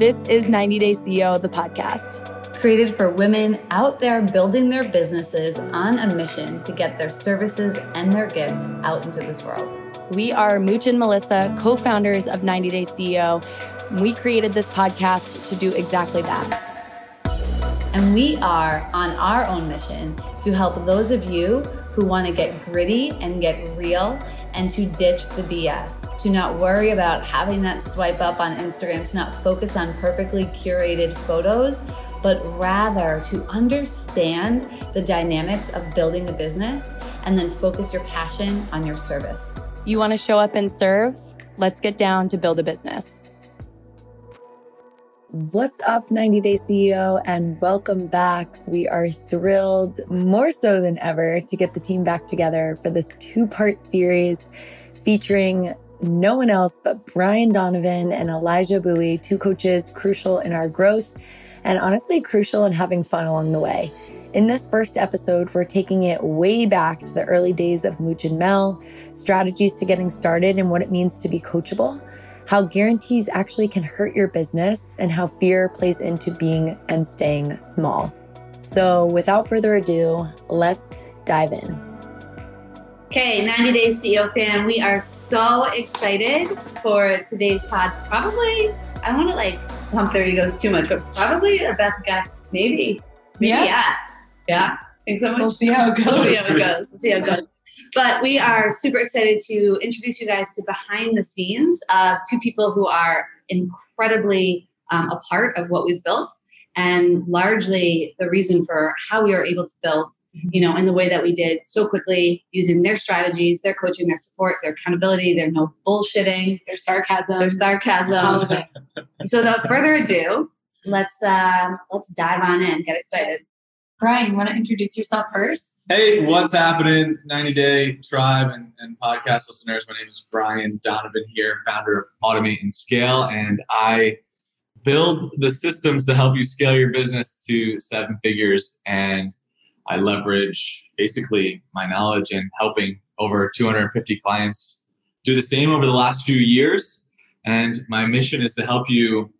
This is 90 Day CEO, the podcast. Created for women out there building their businesses on a mission to get their services and their gifts out into this world. We are Mooch and Melissa, co founders of 90 Day CEO. We created this podcast to do exactly that. And we are on our own mission to help those of you who want to get gritty and get real and to ditch the BS, to not worry about having that swipe up on Instagram, to not focus on perfectly curated photos, but rather to understand the dynamics of building a business and then focus your passion on your service. You want to show up and serve? Let's get down to build a business. What's up, 90 Day CEO, and welcome back. We are thrilled, more so than ever, to get the team back together for this two part series featuring no one else but Brian Donovan and Elijah Bowie, two coaches crucial in our growth and honestly crucial in having fun along the way. In this first episode, we're taking it way back to the early days of Mooch and Mel, strategies to getting started, and what it means to be coachable how guarantees actually can hurt your business, and how fear plays into being and staying small. So, without further ado, let's dive in. Okay, 90 Day CEO fam, we are so excited for today's pod. Probably, I don't want to like pump their egos too much, but probably our best guest, maybe. Maybe, yeah. Yeah. yeah. Think so much? We'll see how it goes. We'll see how it goes. We'll see how it goes. But we are super excited to introduce you guys to behind the scenes of two people who are incredibly um, a part of what we've built and largely the reason for how we are able to build you know in the way that we did so quickly using their strategies their coaching their support their accountability their no bullshitting their sarcasm. their sarcasm. So without further ado let's um, let's dive on in get excited Brian, you want to introduce yourself first? Hey, what's happening, 90 Day Tribe and, and podcast listeners? My name is Brian Donovan here, founder of Automate and Scale, and I build the systems to help you scale your business to seven figures. And I leverage basically my knowledge in helping over 250 clients do the same over the last few years. And my mission is to help you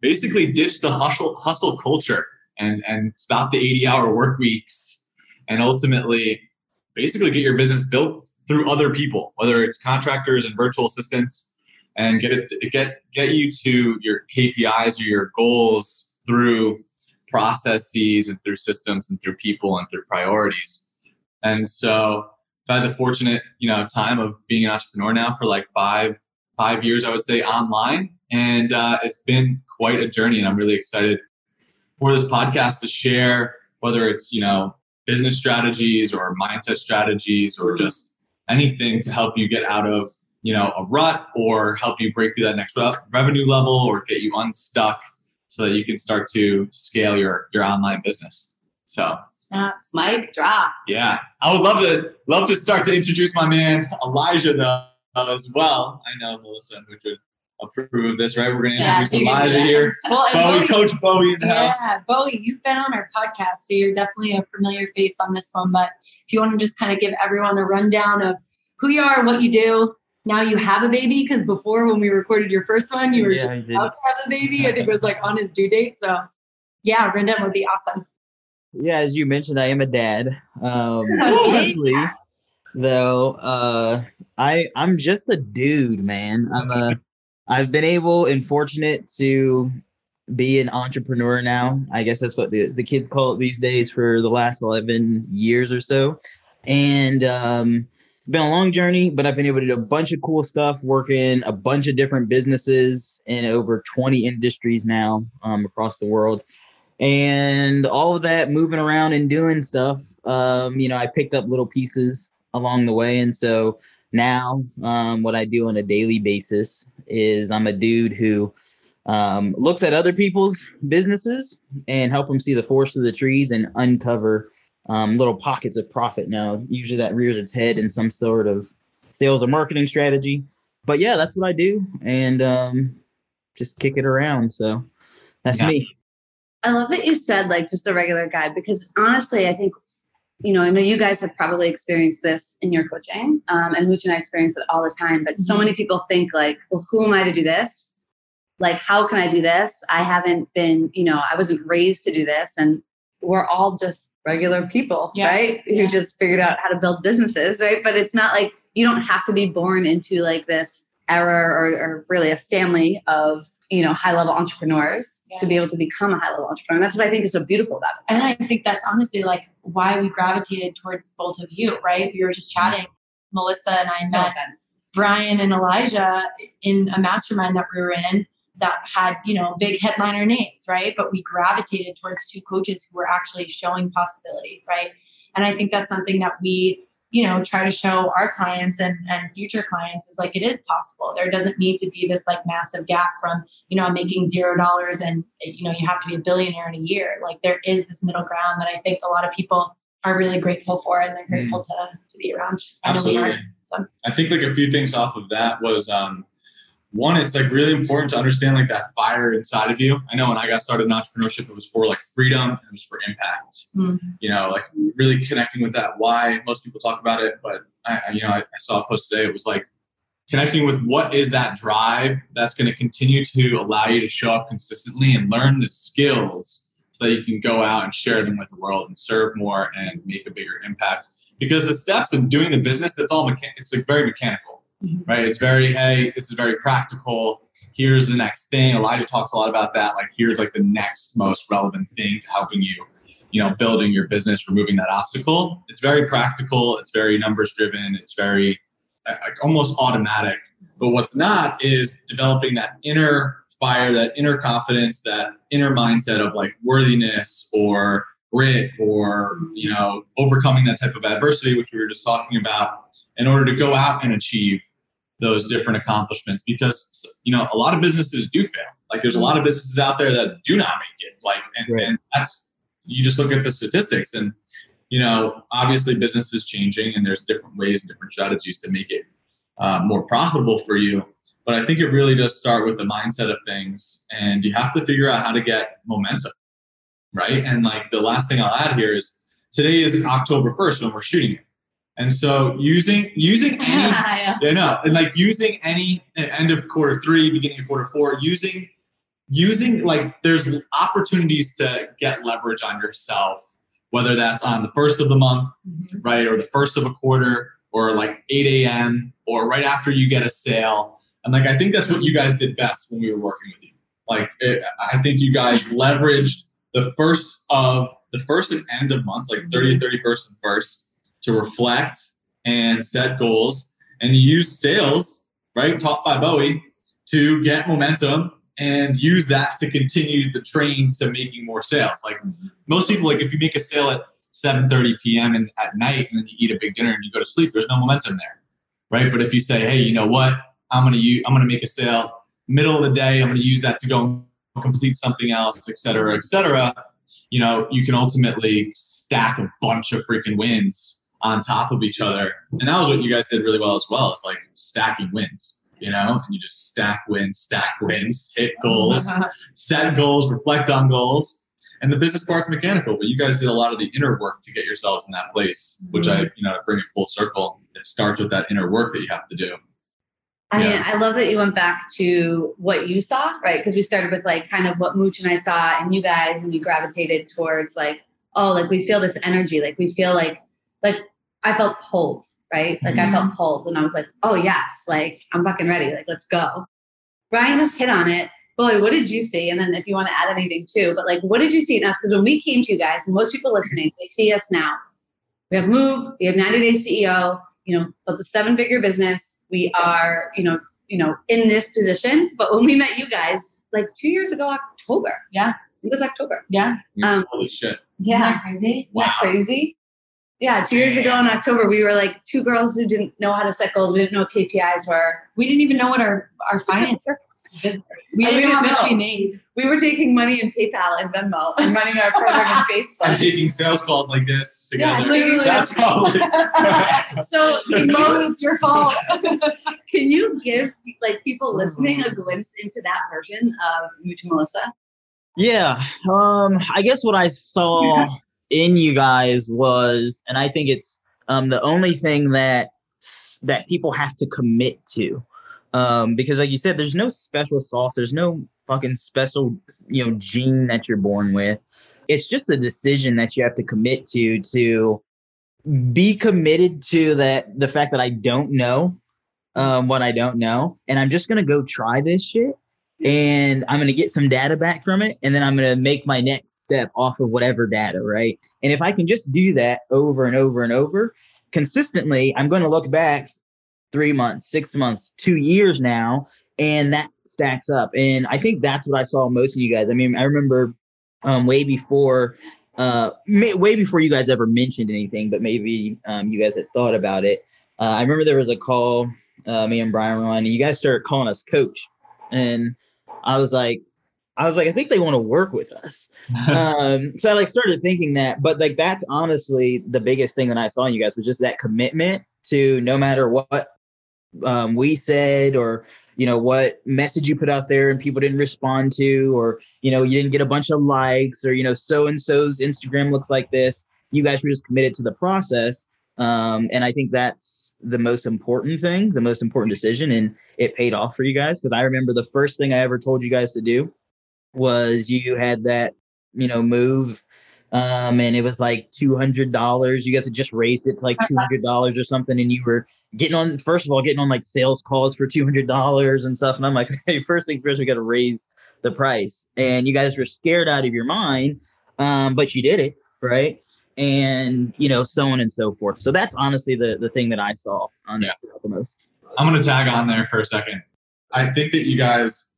basically ditch the hustle, hustle culture and and stop the 80 hour work weeks and ultimately basically get your business built through other people whether it's contractors and virtual assistants and get it get get you to your KPIs or your goals through processes and through systems and through people and through priorities. And so I've had the fortunate you know time of being an entrepreneur now for like five five years I would say online. And uh, it's been quite a journey and I'm really excited for this podcast to share whether it's you know business strategies or mindset strategies or just anything to help you get out of you know a rut or help you break through that next revenue level or get you unstuck so that you can start to scale your your online business. So snaps mic drop. yeah. I would love to love to start to introduce my man elijah though as well. I know melissa and Richard approve of this, right? We're going to introduce yeah, Elijah here. Well, Bowie, Bowie, Coach Bowie in the yeah, house. Yeah, Bowie, you've been on our podcast, so you're definitely a familiar face on this one. But if you want to just kind of give everyone a rundown of who you are, what you do. Now you have a baby because before when we recorded your first one, you were yeah, just about to have a baby. I think it was like on his due date. So yeah, rundown would be awesome. Yeah, as you mentioned, I am a dad. Um, honestly, though, uh, I I'm just a dude, man. I'm a I've been able and fortunate to be an entrepreneur now. I guess that's what the, the kids call it these days for the last 11 years or so. And um, been a long journey, but I've been able to do a bunch of cool stuff, working a bunch of different businesses in over 20 industries now um, across the world. And all of that moving around and doing stuff, um, you know, I picked up little pieces along the way. And so now um, what i do on a daily basis is i'm a dude who um, looks at other people's businesses and help them see the forest of the trees and uncover um, little pockets of profit. Now usually that rears its head in some sort of sales or marketing strategy. But yeah that's what i do and um, just kick it around. So that's yeah. me. I love that you said like just the regular guy because honestly i think you know, I know you guys have probably experienced this in your coaching, um, and Mooch and I experience it all the time. But so mm-hmm. many people think like, well, who am I to do this? like how can i do this i haven't been you know i wasn't raised to do this and we're all just regular people Yeah. right Yeah. who just figured out how to build businesses right but it's not like you don't have to be born into like this era or, or really a family of you know high level entrepreneurs Yeah. to be able to become a high level entrepreneur that's what i think is so beautiful about it And I think that's honestly like why we gravitated towards both of you, right? We were just chatting. Melissa and I no met offense Brian and Elijah in a mastermind that we were in that had, you know, big headliner names, right? But we gravitated towards two coaches who were actually showing possibility, right? And I think that's something that we, you know, try to show our clients and, and future clients is like it is possible. There doesn't need to be this like massive gap from, you know, I'm making zero dollars and you know, you have to be a billionaire in a year. Like there is this middle ground that I think a lot of people are really grateful for and they're grateful to to be around. I. Absolutely. So I think like a few things off of that was um, one, it's like really important to understand like that fire inside of you. I know when I got started in entrepreneurship, it was for like freedom and it was for impact. Mhm. You know, like really connecting with that why. Most people talk about it, but I, I you know, I, I saw a post today. It was like connecting with what is that drive that's going to continue to allow you to show up consistently and learn the skills so that you can go out and share them with the world and serve more and make a bigger impact because the steps of doing the business that's all mecha- it's like very mechanical Mhm. right? It's very hey this is very practical. Here's the next thing. Elijah talks a lot about that like here's like the next most relevant thing to helping you you know building your business removing that obstacle. It's very practical. It's very numbers driven. It's very uh, like almost automatic. But what's not is developing that inner fire that inner confidence that inner mindset of like worthiness or grit or you know overcoming that type of adversity which we were just talking about in order to go out and achieve those different accomplishments because you know a lot of businesses do fail. Like there's a lot of businesses out there that do not make it. Like and, Right. and that's you just look at the statistics and you know obviously business is changing and there's different ways and different strategies to make it uh, more profitable for you. But i think it really does start with the mindset of things and you have to figure out how to get momentum right? And like the last thing i'll add here is today is october 1st when we're shooting it and so using using any yeah. no, and like using any uh, end of quarter three, beginning of quarter four, using using like there's opportunities to get leverage on yourself, whether that's on the first of the month, right, or the first of a quarter, or like 8 a.m. or right after you get a sale. And like I think that's what you guys did best when we were working with you. Like it, I think you guys leveraged the first of the first and end of months, like 30th, 31st, and first, to reflect and set goals and use sales, right, taught by Bowie, to get momentum and use that to continue the train to making more sales. Like most people, like if you make a sale at 7:30 p.m. and at night and then you eat a big dinner and you go to sleep, there's no momentum there, right? But if you say, hey, you know what, I'm gonna use, I'm gonna make a sale middle of the day, I'm gonna use that to go complete something else, et cetera, et cetera. You know, you can ultimately stack a bunch of freaking wins on top of each other. And that was what you guys did really well as well. It's like stacking wins, you know, and you just stack wins, stack wins, hit goals, set goals, reflect on goals. And the business part's mechanical, but you guys did a lot of the inner work to get yourselves in that place, which I, mm-hmm. you know, to bring it full circle, it starts with that inner work that you have to do. I mean, Yeah. I love that you went back to what you saw, right? Because we started with like kind of what Mooch and I saw and you guys, and we gravitated towards like, oh, like we feel this energy, like we feel like, like I felt pulled, right? Like I felt pulled, and I was like, oh yes, like I'm fucking ready, like let's go. Brian just hit on it. Bowie, what did you see? And then if you want to add anything too, but like, what did you see in us? Because when we came to you guys, and most people listening, they see us now. We have Move, we have 90 Day CEO, you know, built a seven figure business. We are, you know, you know, in this position. But when we met you guys, like two years ago, October. Yeah. It was October. Yeah. Um, Holy shit. Isn't that crazy? Isn't Wow. that crazy? Yeah, two years ago in October, we were like two girls who didn't know how to set goals. We didn't know what KPIs were. We didn't even know what our, our finance business. We didn't we know how much we made. We were taking money in PayPal and Venmo and running our program in I'm taking sales calls like this Yeah, together. literally. That's probably. So, Mo, it's your fault. can you give like people listening a glimpse into that version of Mooch Melissa? Yeah. Um, I guess what I saw in you guys was, and I think it's um the only thing that that people have to commit to. Um, because like you said, there's no special sauce, there's no fucking special, you know, gene that you're born with. It's just a decision that you have to commit to to be committed to that the fact that I don't know um, what I don't know, and I'm just gonna go try this shit, and I'm gonna get some data back from it, and then I'm gonna make my next step off of whatever data, right? And if I can just do that over and over and over consistently, I'm gonna look back three months, six months, two years now, and that stacks up. And I think that's what I saw most of you guys. I mean, I remember um, way before uh, may, way before you guys ever mentioned anything, but maybe um, you guys had thought about it. Uh, I remember there was a call uh, me and Brian were on, and you guys started calling us coach, and I was like, I was like, I think they want to work with us. um, so I like started thinking that, but like that's honestly the biggest thing that I saw in you guys was just that commitment to no matter what um, we said or you know what message you put out there and people didn't respond to or you know you didn't get a bunch of likes or you know so and so's instagram looks like this you guys were just committed to the process um, and i think that's the most important thing the most important decision and it paid off for you guys because i remember the first thing i ever told you guys to do was you had that you know move um, and it was like two hundred dollars. You guys had just raised it to like hundred dollars or something, and you were getting on. First of all, getting on like sales calls for two hundred dollars and stuff. And I'm like, hey, first things first, we got to raise the price. And you guys were scared out of your mind, um, but you did it right, and you know, so on and so forth. So that's honestly the the thing that I saw on this the most. I'm gonna tag on there for a second. I think that you guys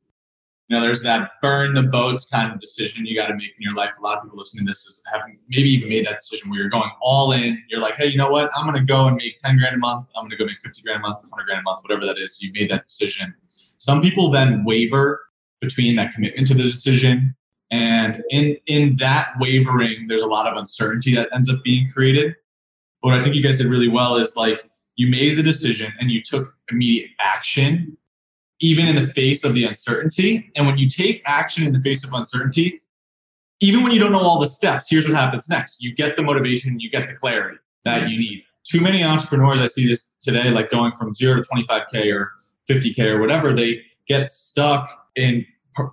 you know, there's that burn the boats kind of decision you got to make in your life. A lot of people listening to this is having maybe even made that decision where you're going all in. You're like, hey, you know what? I'm going to go and make 10 grand a month. I'm going to go make 50 grand a month, 100 grand a month, whatever that is. You made that decision. Some people then waver between that commitment to the decision. And in, in that wavering, there's a lot of uncertainty that ends up being created. But what I think you guys did really well is like you made the decision and you took immediate action even in the face of the uncertainty. And when you take action in the face of uncertainty, even when you don't know all the steps, here's what happens next. You get the motivation, you get the clarity that you need. Too many entrepreneurs, I see this today, like going from zero to 25K or 50K or whatever, they get stuck in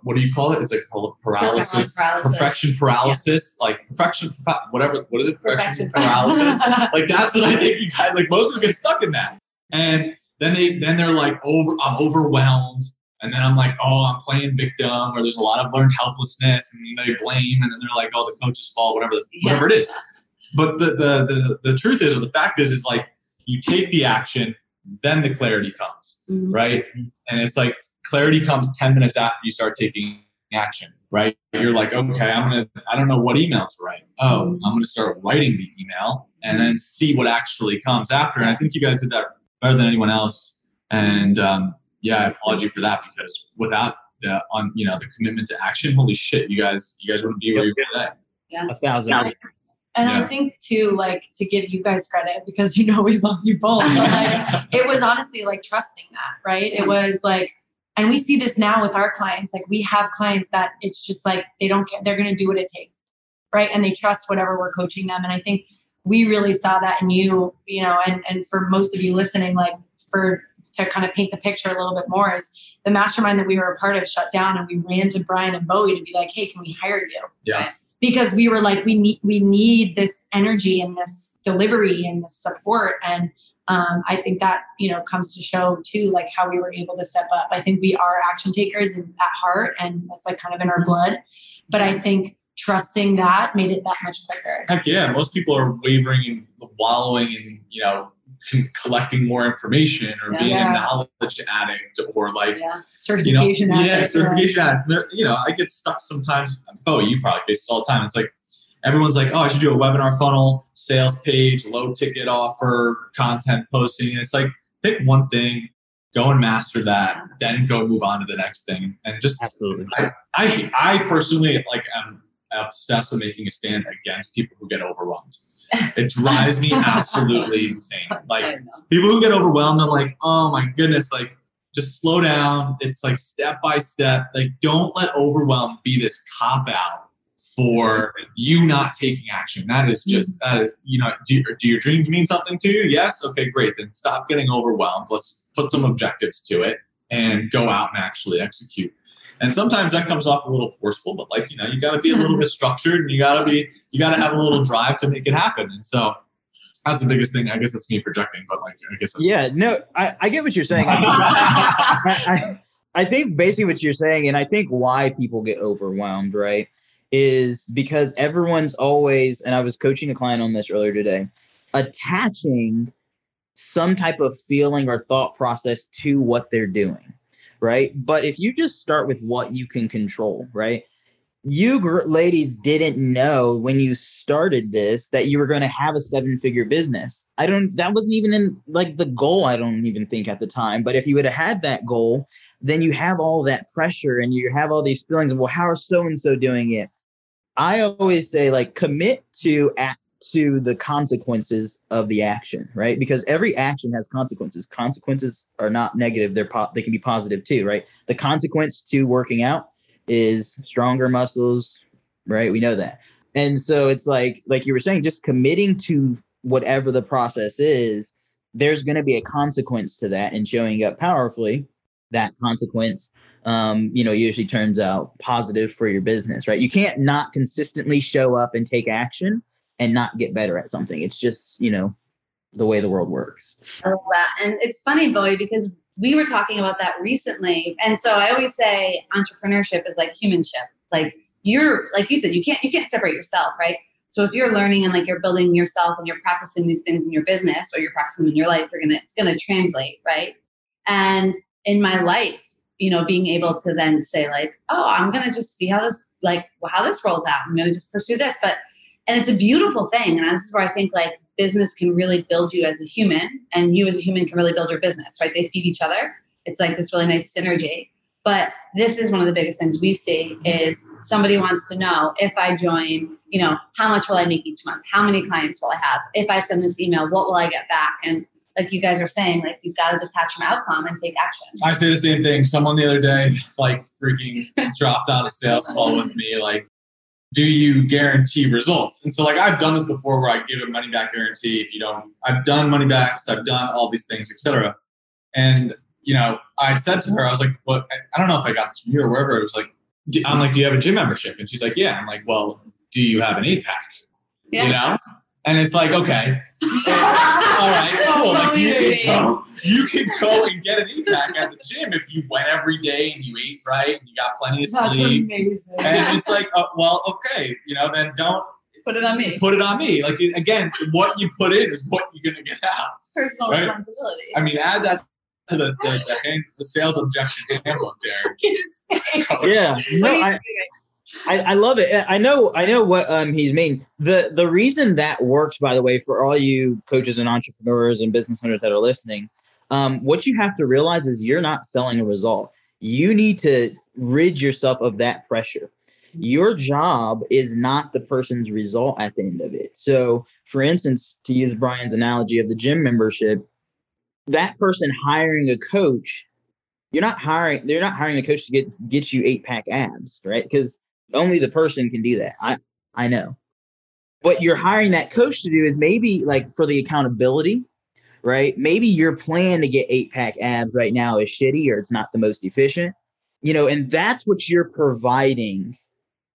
what do you call it? It's like paralysis, paralysis. perfection paralysis, yeah. like perfection, whatever. What is it? Perfection, perfection paralysis. like that's what I think you guys like. Most people get stuck in that, and then they then they're like over I'm overwhelmed. And then I'm like, oh, I'm playing victim, or there's a lot of learned helplessness, and they blame, and then they're like, oh, the coach's fault, whatever, whatever it is. But the, the the the truth is, or the fact is, is like you take the action, then the clarity comes, mm-hmm. right? And it's like clarity comes 10 minutes after you start taking action, right? You're like, okay, I'm gonna, I don't know what email to write. Oh, mm-hmm. I'm gonna start writing the email and then see what actually comes after. And I think you guys did that better than anyone else. And um, yeah, I applaud you for that because without the on you know the commitment to action, holy shit, you guys you guys wouldn't be where you're today. Yeah, a thousand. And yeah. I think too, like to give you guys credit because you know we love you both. like, it was honestly like trusting that, right? It was like, and we see this now with our clients. Like we have clients that it's just like they don't care; they're going to do what it takes, right? And they trust whatever we're coaching them. And I think we really saw that in you, you know, and and for most of you listening, like for to kind of paint the picture a little bit more is the mastermind that we were a part of shut down and we ran to Brian and Bowie to be like, hey, can we hire you? Yeah. Because we were like, we need we need this energy and this delivery and this support. And um, I think that you know comes to show too, like how we were able to step up. I think we are action takers at heart, and that's like kind of in our blood. But I think trusting that made it that much quicker. Heck yeah. Most people are wavering and wallowing and, you know, collecting more information or yeah. being a knowledge addict or like yeah. certification you know, yeah certification addict. You know i get stuck sometimes. Oh you probably face this all the time. It's like everyone's like oh i should do a webinar funnel sales page low ticket offer content posting. And it's like pick one thing go and master that then go move on to the next thing. And just absolutely. I i, I personally like am obsessed with making a stand against people who get overwhelmed. It drives me absolutely insane. Like people who get overwhelmed, I'm like, oh my goodness, like just slow down. It's like step by step. Like don't let overwhelm be this cop out for you not taking action. That is mm-hmm. just that is you know. Do, do your dreams mean something to you? Yes. Okay, great. Then stop getting overwhelmed. Let's put some objectives to it and go out and actually execute. And sometimes that comes off a little forceful, but like, you know, you got to be a little bit structured and you got to be, you got to have a little drive to make it happen. And so that's the biggest thing. I guess it's me projecting, but like, I guess that's yeah, no, I, I get what you're saying. I, I, I think basically what you're saying, and I think why people get overwhelmed, right, is because everyone's always, and I was coaching a client on this earlier today, attaching some type of feeling or thought process to what they're doing right? But if you just start with what you can control, right? You gr- ladies didn't know when you started this that you were going to have a seven figure business. I don't, that wasn't even in like the goal, I don't even think at the time. But if you would have had that goal, then you have all that pressure and you have all these feelings of, well, how are so and so doing it? I always say, like, commit to act to the consequences of the action, right? Because every action has consequences. Consequences are not negative; they're po- they can be positive too, right? The consequence to working out is stronger muscles, right? We know that, and so it's like like you were saying, just committing to whatever the process is. There's going to be a consequence to that, and showing up powerfully. That consequence, um, you know, usually turns out positive for your business, right? You can't not consistently show up and take action and not get better at something. It's just, you know, the way the world works. I love that. And it's funny, Bowie, because we were talking about that recently. And so I always say entrepreneurship is like humanship. Like you're like you said, you can't you can't separate yourself, right? So if you're learning and like you're building yourself and you're practicing these things in your business or you're practicing them in your life, you're gonna it's gonna translate, right? And in my life, you know, being able to then say like, oh, I'm gonna just see how this like how this rolls out. I'm gonna just pursue this. But and it's a beautiful thing. And this is where i think like business can really build you as a human and you as a human can really build your business right? They feed each other. It's like this really nice synergy. But this is one of the biggest things we see is somebody wants to know if i join you know how much will i make each month? How many clients will i have? If i send this email what will i get back? And like you guys are saying, like you've got to detach from outcome and take action. I say the same thing. Someone the other day, like freaking dropped out a sales call with me, like do you guarantee results? And so, like, I've done this before where I give a money back guarantee if you don't. I've done money backs, I've done all these things, etc. And you know, I said to her, I was like, "Well, I don't know if I got this from you or wherever." It was like, I'm like, "Do you have a gym membership?" And she's like, "Yeah." I'm like, "Well, do you have an eight pack?" Yeah. You know, and it's like, okay, all right, cool. Like, you, you can go and get an e-pack at the gym if you went every day and you ate right and you got plenty of That's sleep. amazing. And it's like, uh, well, okay, you know, then don't Put it on me. put it on me. Like again, what you put in is what you're gonna get out. It's personal Right. responsibility. I mean, add that to the the, the, hand, the sales objection handbook there. Yeah, no, I, I, I love it. I know I know what um he's mean. The the reason that works, by the way, for all you coaches and entrepreneurs and business owners that are listening, um, what you have to realize is you're not selling a result. You need to rid yourself of that pressure. Your job is not the person's result at the end of it. So, for instance, to use Brian's analogy of the gym membership, that person hiring a coach, you're not hiring, they're not hiring a coach to get get you eight pack abs, right? Because only the person can do that. I I know. What you're hiring that coach to do is maybe like for the accountability, right? Maybe your plan to get eight pack abs right now is shitty or it's not the most efficient, you know, and that's what you're providing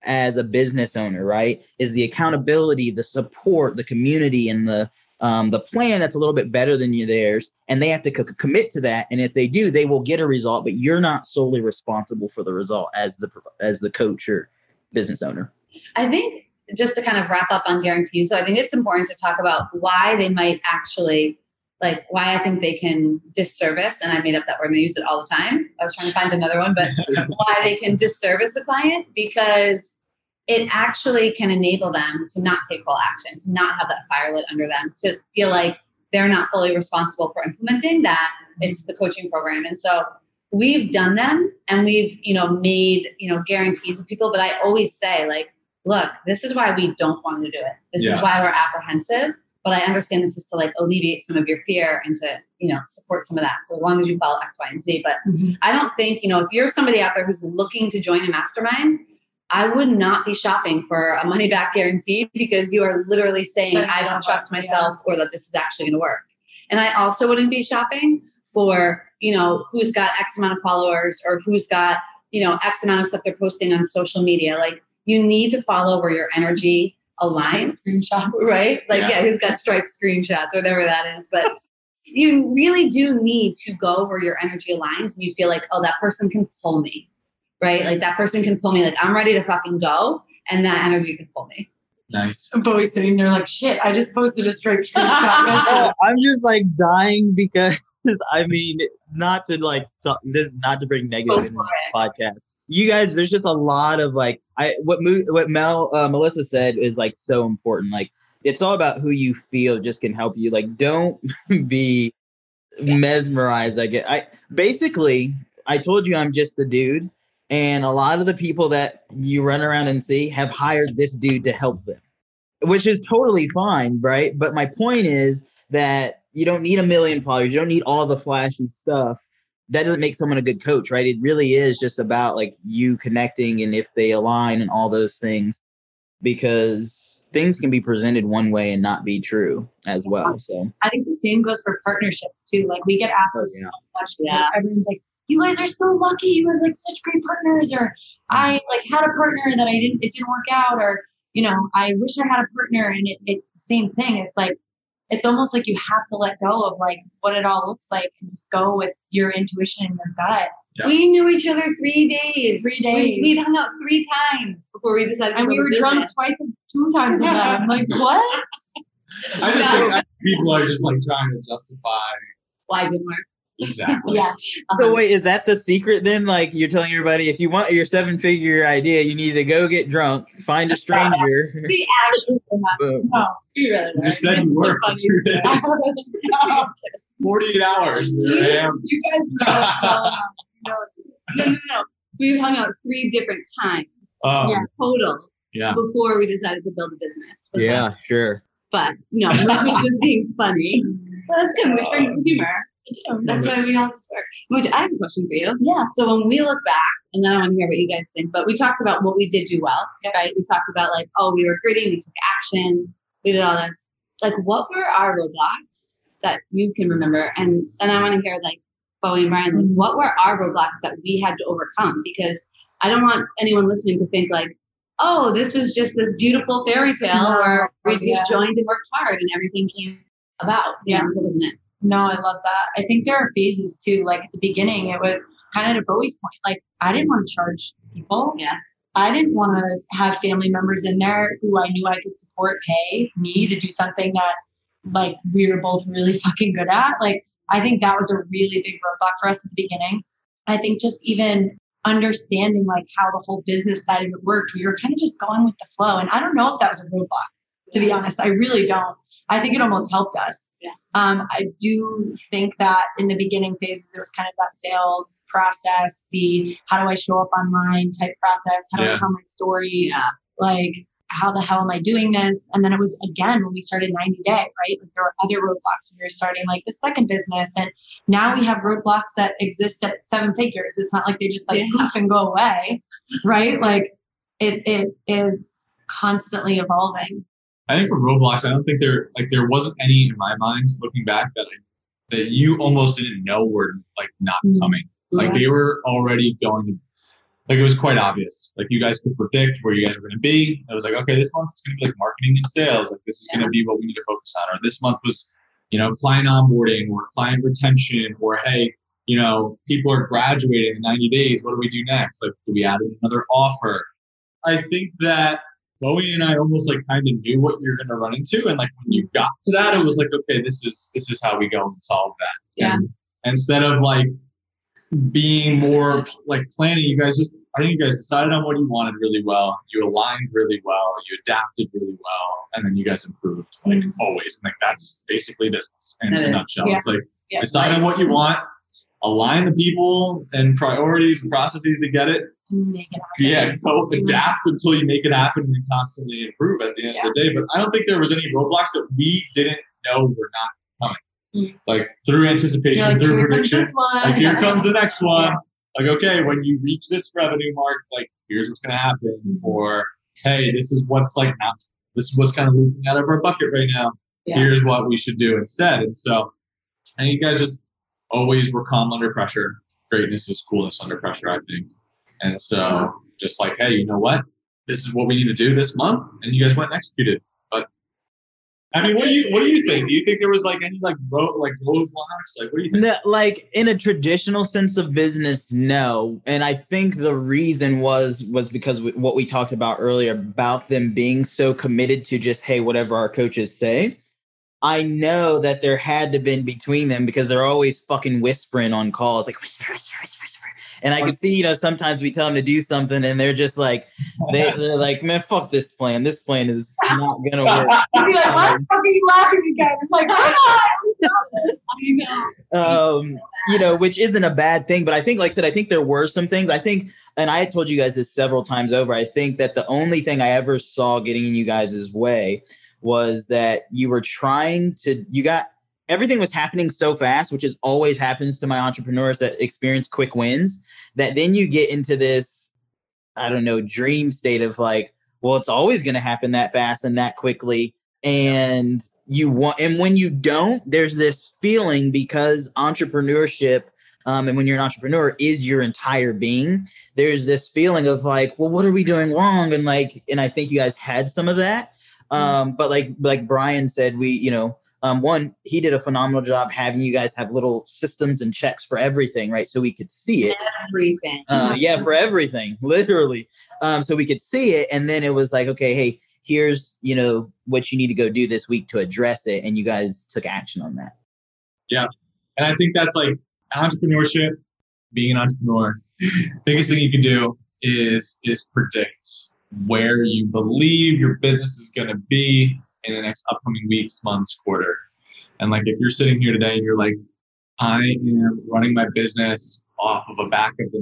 as a business owner, right? Is the accountability, the support, the community, and the um, the plan that's a little bit better than you theirs, and they have to co- commit to that. And if they do, they will get a result. But you're not solely responsible for the result as the as the coach or business owner. I think just to kind of wrap up on guarantees, so I think it's important to talk about why they might actually like why I think they can disservice, and I made up that word and I use it all the time. I was trying to find another one, but why they can disservice a client because it actually can enable them to not take full action, to not have that fire lit under them, to feel like they're not fully responsible for implementing that. It's the coaching program. And so we've done them and we've, you know, made, you know, guarantees with people. But I always say, like, look, this is why we don't want to do it. This Yeah. is why we're apprehensive. But I understand this is to like alleviate some of your fear and to, you know, support some of that. So as long as you follow X, Y, and Z. But Mhm. I don't think, you know, if you're somebody out there who's looking to join a mastermind, I would not be shopping for a money back guarantee because you are literally saying, Setting I don't trust up, yeah. myself or that this is actually going to work. And I also wouldn't be shopping for, you know, who's got X amount of followers or who's got, you know, X amount of stuff they're posting on social media. Like you need to follow where your energy aligns. Screenshots. Right? Like, Yeah. yeah, who's got striped screenshots, or whatever that is. But you really do need to go where your energy aligns and you feel like, oh, that person can pull me. Right? Like that person can pull me. Like I'm ready to fucking go. And that energy can pull me. Nice. Bowie's sitting there like, shit, I just posted a Stripe screenshot. I'm just like dying because I mean, not to like talk, this, not to bring negative into for the podcast. You guys, there's just a lot of like, I what Mo, what Mel uh, Melissa said is like so important. Like, it's all about who you feel just can help you. Like, don't be mesmerized. I get. I basically, I told you I'm just the dude, and a lot of the people that you run around and see have hired this dude to help them, which is totally fine, right? But my point is that you don't need a million followers. You don't need all the flashy stuff. That doesn't make someone a good coach, right? It really is just about like you connecting and if they align and all those things, because things can be presented one way and not be true as well. So I think the same goes for partnerships too. Like we get asked Oh, yeah. so much. Yeah. like, everyone's like, "You guys are so lucky. You have like such great partners." Or I mm-hmm. like had a partner that I didn't. It didn't work out. Or you know, I wish I had a partner. And it, it's the same thing. It's like it's almost like you have to let go of like what it all looks like and just go with your intuition and your gut. Yeah. We knew each other three days. Three We, days. we hung out three times before we decided to And we were drunk business. twice, and two times of that. I'm like, what? I just think I think people are just like trying to justify Why it didn't work? Exactly. Yeah. So Uh-huh. wait, is that the secret then? Like you're telling everybody, if you want your seven figure idea, you need to go get drunk, find a stranger. We actually were not. No. We really You were. just said you were for Funny. two days. 48 hours. There I. You guys know us well know. No, no, no. We've hung out three different times Oh, Yeah. total yeah. before we decided to build a business. Yeah, like- sure. but no, this was just being funny. Well, that's good, which brings humor. That's why we all just work. Which I have a question for you. Yeah. So when we look back, and then I want to hear what you guys think, but we talked about what we did do well, right? We talked about like, oh, we were gritty, we took action, we did all this. Like, what were our roadblocks that you can remember? And and I want to hear like Bowie and Brian, like, what were our roadblocks that we had to overcome? Because I don't want anyone listening to think like, oh, this was just this beautiful fairy tale No. where we just Yeah. joined and worked hard and everything came about. Yeah. You know, wasn't it? No, I love that. I think there are phases too. Like at the beginning, it was kind of to Bowie's point. Like I didn't want to charge people. Yeah. I didn't want to have family members in there who I knew I could support pay me to do something that like we were both really fucking good at. Like I think that was a really big roadblock for us at the beginning. I think just even understanding like how the whole business side of it worked, we were kind of just going with the flow. And I don't know if that was a roadblock, to be honest. I really don't. I think it almost helped us. Yeah. Um, I do think that in the beginning phases, it was kind of that sales process, the how do I show up online type process, how do Yeah. I tell my story, Yeah. like how the hell am I doing this? And then it was again when we started 90 Day, right? Like there were other roadblocks when we were starting like the second business. And now we have roadblocks that exist at seven figures. It's not like they just like Yeah. poof and go away, right? Like it it is constantly evolving. I think for roadblocks, I don't think there like there wasn't any in my mind looking back that I, that you almost didn't know were like not Mhm. coming. Like Yeah. they were already going to like it was quite obvious. Like you guys could predict where you guys were going to be. It was like, okay, this month is going to be like marketing and sales. Like this is going to be what we need to focus on. Or this month was, you know, client onboarding or client retention or hey, you know, people are graduating in 90 days. What do we do next? Like, do we add another offer? I think that Bowie and I almost like kind of knew what you're going to run into, and like when you got to that, it was like, okay, this is this is how we go and solve that. Yeah. And instead of like being more like planning, you guys just I think you guys decided on what you wanted really well. You aligned really well. You adapted really well, and then you guys improved like mm-hmm. always. And like that's basically business in That a is. nutshell. Yeah. It's like Yeah. decide on what you want, align the people and priorities and processes to get it, Make it happen. yeah, go adapt until you make it happen and then constantly improve at the end of the day. But I don't think there was any roadblocks that we didn't know were not coming. Mm. Like through anticipation, like, through prediction. Like here comes the next one. Like, okay, when you reach this revenue mark, like here's what's gonna happen. Mhm. Or hey, this is what's like not this is what's kind of leaking out of our bucket right now. Yeah. Here's what we should do instead. And so I think you guys just always were calm under pressure. Greatness is coolness under pressure, I think. And so just like, hey, you know what? This is what we need to do this month, and you guys went and executed. But I mean, what do you what do you think? Do you think there was like any like road like roadblocks? Like, what do you think? No, like in a traditional sense of business, no. And I think the reason was was because what we talked about earlier about them being so committed to just hey, whatever our coaches say. I know that there had to been between them because they're always fucking whispering on calls, like whisper, whisper, whisper, whisper. And I could see, you know, sometimes we tell them to do something and they're just like, they, they're like, man, fuck this plan. This plan is not gonna work. I'd be like, why the fuck are you laughing again? It's like, come on. I know. um, you know, which isn't a bad thing. But I think, like I said, I think there were some things. I think, and I had told you guys this several times over. I think that the only thing I ever saw getting in you guys' way was that you were trying to, you got everything was happening so fast, which is always happens to my entrepreneurs that experience quick wins, that then you get into this, I don't know, dream state of like, well, it's always going to happen that fast and that quickly. And you want, and when you don't, there's this feeling because entrepreneurship um, and when you're an entrepreneur is your entire being there's this feeling of like well what are we doing wrong? And like and i think you guys had some of that. Um, but like like brian said we you know um, one he did a phenomenal job having you guys have little systems and checks for everything right? So we could see it. Everything. uh, yeah for everything literally. Um, so we could see it. And then it was like okay hey here's you know what you need to go do this week to address it. And you guys took action on that. Yeah. And I think that's like entrepreneurship, being an entrepreneur. biggest thing you can do is is predict where you believe your business is going to be in the next upcoming weeks, months, quarter. And like if you're sitting here today and you're like, I am running my business off of a back of the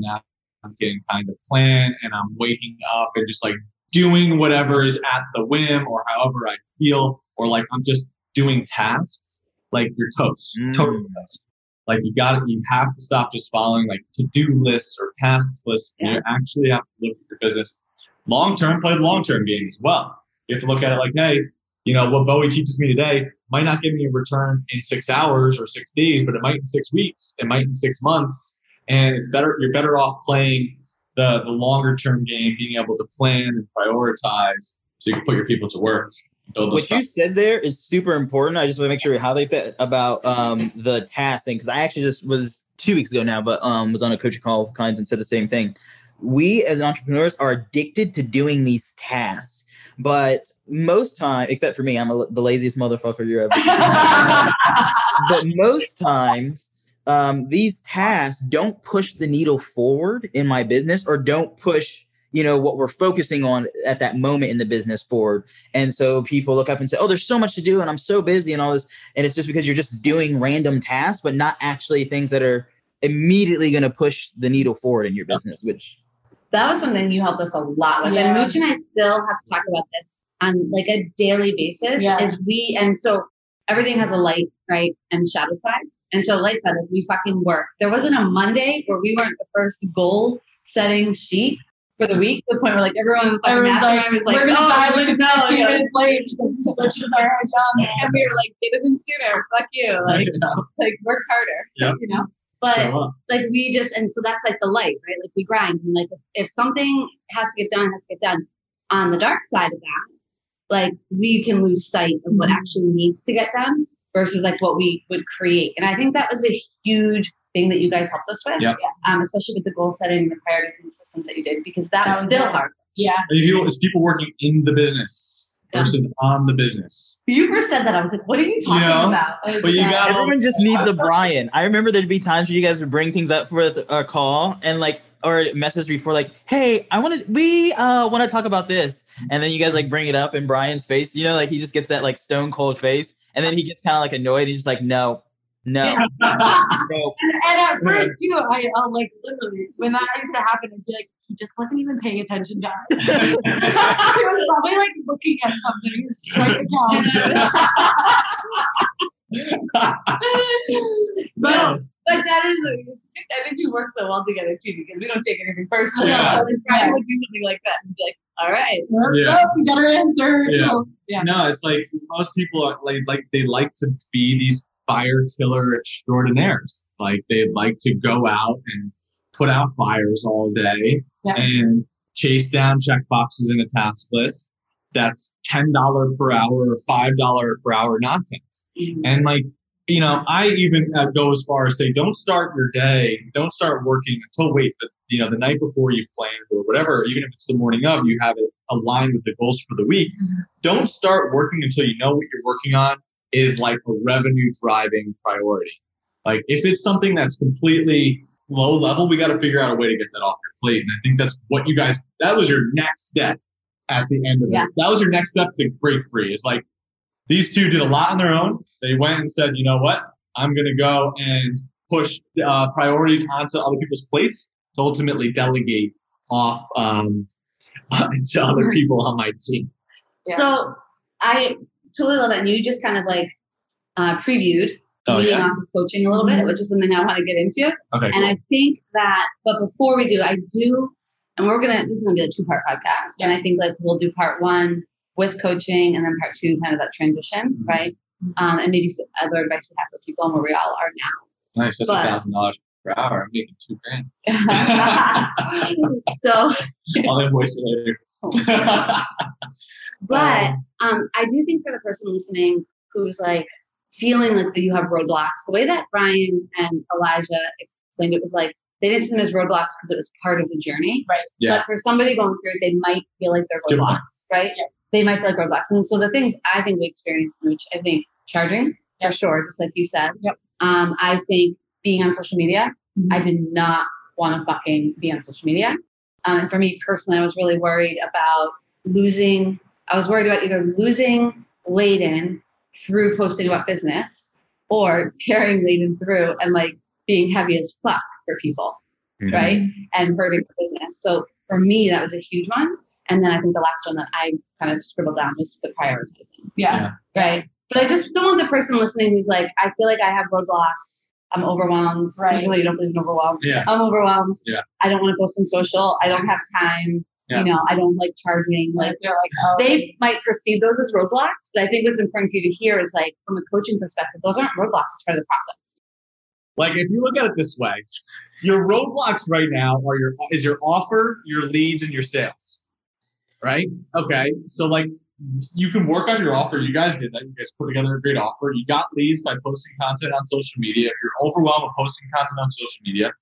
napkin kind of plan, and I'm waking up and just like doing whatever is at the whim or however I feel, or like I'm just doing tasks, like you're toast, Mm. toast. Like you got you have to stop just following like to-do lists or tasks lists. and You actually have to look at your business long term, play the long term game as well. You have to look at it like, hey, you know, what Bowie teaches me today might not give me a return in six hours or six days, but it might in six weeks, it might in six months. And it's better, you're better off playing the, the longer term game, being able to plan and prioritize so you can put your people to work. Build those what you said there is super important. I just want to make sure we highlight that about um, the task thing because I actually just was two weeks ago now, but um, was on a coaching call with clients and said the same thing. We as entrepreneurs are addicted to doing these tasks, but most time, except for me, I'm a, the laziest motherfucker you're ever. but most times um, these tasks don't push the needle forward in my business or don't push you know what we're focusing on at that moment in the business forward and so people look up and say oh there's so much to do and i'm so busy and all this and it's just because you're just doing random tasks but not actually things that are immediately going to push the needle forward in your business which that was something you helped us a lot with. Yeah. And Mooch and I still have to talk about this on like a daily basis. Yeah. Is we and so everything has a light, right, and shadow side. And so light side, we fucking work. There wasn't a Monday where we weren't the first goal setting sheet for the week to the point where like everyone fucking Everyone's like, mastermind was like, we're gonna oh, dive we should know, 15 yeah. minutes late because Mooch and I are done. and we were like, get it in sooner. Fuck you. Like, like work harder. Yep. You know? But Show like we just and so that's like the light right like we grind and like if, if something has to get done has to get done on the dark side of that like we can lose sight of what Mhm. actually needs to get done versus like what we would create and i think that was a huge thing that you guys helped us with Yep. um, especially with the goal setting and the priorities and the systems that you did because that's That was still it. hard Yeah. And you, it's people working in the business versus on the business. you first said that i was like what are you talking know, about But you got everyone just needs a brian i remember there'd be times where you guys would bring things up for a call and like or message before like hey i want to we uh want to talk about this and then you guys like bring it up in brian's face you know like he just gets that like stone cold face and then he gets kind of like annoyed he's just like no no no And, and at first too, I I'll like literally when that used to happen, I'd be like, he just wasn't even paying attention to us. he was probably like looking at something, his Stripe account. but but that is it's. I think we work so well together too because we don't take anything personal. Yeah. So like Brian would do something like that and be like, "All right, Yeah. Oh, we got our answer. Yeah. Oh, yeah. No, it's like most people are like like they like to be these fire killer extraordinaires. Like they like to go out and put out fires all day Yeah. and chase down check boxes in a task list. That's ten dollar per hour or five dollar per hour nonsense. And like, you know, I even uh, go as far as say, don't start your day, don't start working until wait, the, you know, the night before you've planned or whatever, even if it's the morning of, you have it aligned with the goals for the week. Don't start working until you know what you're working on is like a revenue driving priority. Like if it's something that's completely low level, we got to figure out a way to get that off your plate. And I think that's what you guys, that was your next step at the end of Yeah. it. That was your next step to break free. It's like these two did a lot on their own. They went and said, you know what? I'm going to go and push uh, priorities onto other people's plates to ultimately delegate off um, to other people on my team. Yeah. So I totally love it. And you just kind of like uh, previewed Oh, yeah. off of coaching a little bit, which is something I want to get into. Okay. And cool. I think that, but before we do, I do, and we're gonna. This is gonna be a two part podcast, and I think like we'll do part one with coaching, and then part two, kind of that transition, Mhm. right? Um, and maybe some other advice we have for people and where we all are now. nice. That's a thousand dollars per hour. I'm making two grand. so, I'll invoice it later. but um, I do think for the person listening who's like feeling like you have roadblocks, the way that Brian and Elijah explained it was like they didn't see them as roadblocks because it was part of the journey. Right. Yeah. But for somebody going through it, they might feel like they're roadblocks, right? Yeah. They might feel like roadblocks. And so the things I think we experienced, which I think charging Yeah. for sure, just like you said. Yep. Um, I think being on social media, Mhm. I did not want to fucking be on social media. Um, and for me personally, I was really worried about losing. I was worried about either losing Layden through posting about business or carrying Layden through and like being heavy as fuck for people Mm-hmm. right? And hurting the business. So for me, that was a huge one. And then I think the last one that I kind of scribbled down was the prioritizing, Yeah. Yeah. right? But I just don't want the person listening who's like, I feel like I have roadblocks. I'm overwhelmed. Right. Even though you don't believe in overwhelmed. Yeah. I'm overwhelmed. Yeah. I don't want to post on social. I don't have time. Yeah. You know, I don't like charging. Like they're like, oh, they might perceive those as roadblocks, but I think what's important for you to hear is like from a coaching perspective, those aren't roadblocks, it's part of the process. Like if you look at it this way, your roadblocks right now are your is your offer, your leads, and your sales. Right? Okay. So like you can work on your offer. You guys did that. You guys put together a great offer. You got leads by posting content on social media. If you're overwhelmed with posting content on social media,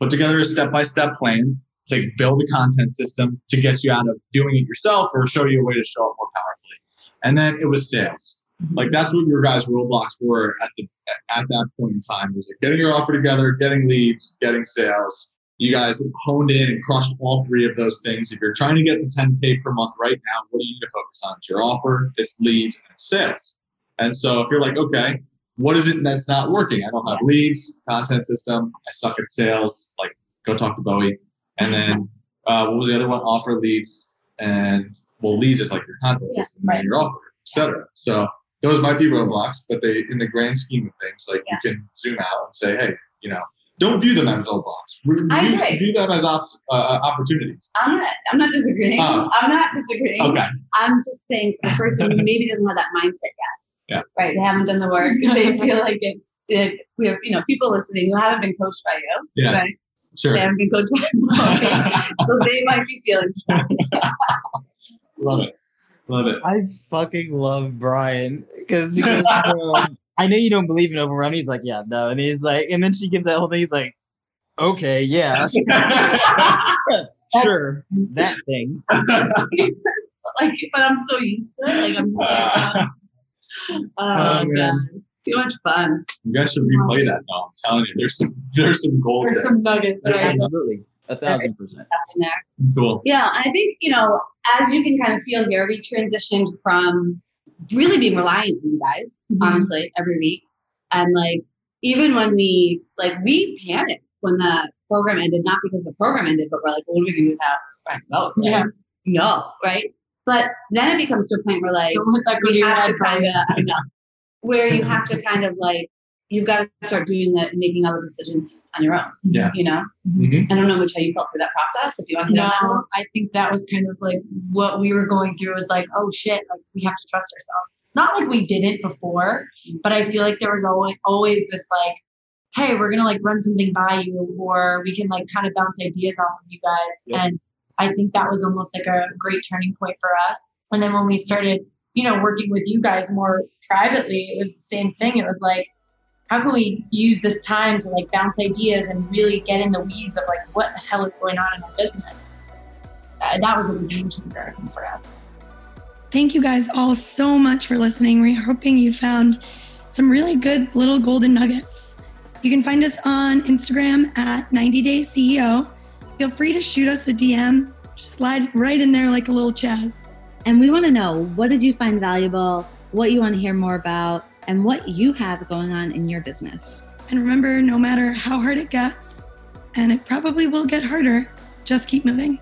put together a step-by-step plan to build a content system to get you out of doing it yourself or show you a way to show up more powerfully. And then it was sales. Mm-hmm. Like that's what your guys' roadblocks were at the at that point in time. Was like getting your offer together, getting leads, getting sales. You guys honed in and crushed all three of those things. If you're trying to get to 10k per month right now, what do you need to focus on? It's your offer, it's leads, and it's sales. And so if you're like, okay, what is it that's not working? I don't have leads, content system, I suck at sales. Like, go talk to Bowie. And then uh, what was the other one? Offer leads, and well, leads is like your content Yeah, system right. and your offer, etc. So those might be roadblocks, but they, in the grand scheme of things, like you can zoom out and say, hey, you know, don't view them as roadblocks. View, I agree. view them as ops, uh, opportunities. I'm not I'm not disagreeing. Oh. I'm not disagreeing. Okay. I'm just saying the person maybe doesn't have that mindset yet. Yeah. Right. They haven't done the work. they feel like it's it, we have, you know, people listening who haven't been coached by you. Yeah. Right. Sure. They haven't been coached by you. so they might be feeling stuck. Love it. Love it. I fucking love Brian because um, I know you don't believe in overrun. He's like, yeah, no, and he's like, and then she gives that whole thing. He's like, okay, yeah, sure, that thing. like, but I'm so used to it. Like I'm just like, uh, oh, Oh, man. God. It's too much fun. you guys should replay that now. I'm telling you, there's some there's some gold there's there. some nuggets. There's right? some- Absolutely, a thousand percent. cool. Yeah, I think, you know, as you can kind of feel here, we transitioned from really being reliant on you guys, Mhm. honestly, every week. And like, even when we, like, we panicked when the program ended, not because the program ended, but we're like, what are we going to do without Brian Boat? Yeah. No, right? But then it becomes to a point where, like, Don't let that go to we have to kind of, I know, where you have to kind of like, you've got to start doing the making all the decisions on your own. Yeah. You know, Mhm. I don't know which how you felt through that process. If you want to know that. No, I think that was kind of like what we were going through was like, oh shit, like we have to trust ourselves. Not like we didn't before, but I feel like there was always always this like, hey, we're gonna like run something by you, or we can like kind of bounce ideas off of you guys. Yep. And I think that was almost like a great turning point for us. And then when we started, you know, working with you guys more privately, it was the same thing. It was like, how can we use this time to like bounce ideas and really get in the weeds of like what the hell is going on in our business? Uh, that was a game changer for us. Thank you guys all so much for listening. We're hoping you found some really good little golden nuggets. You can find us on Instagram at 90 Day CEO. Feel free to shoot us a DM. Just slide right in there like a little Chaz. And we want to know what did you find valuable, what you want to hear more about, and what you have going on in your business. And remember, no matter how hard it gets, and it probably will get harder, just keep moving.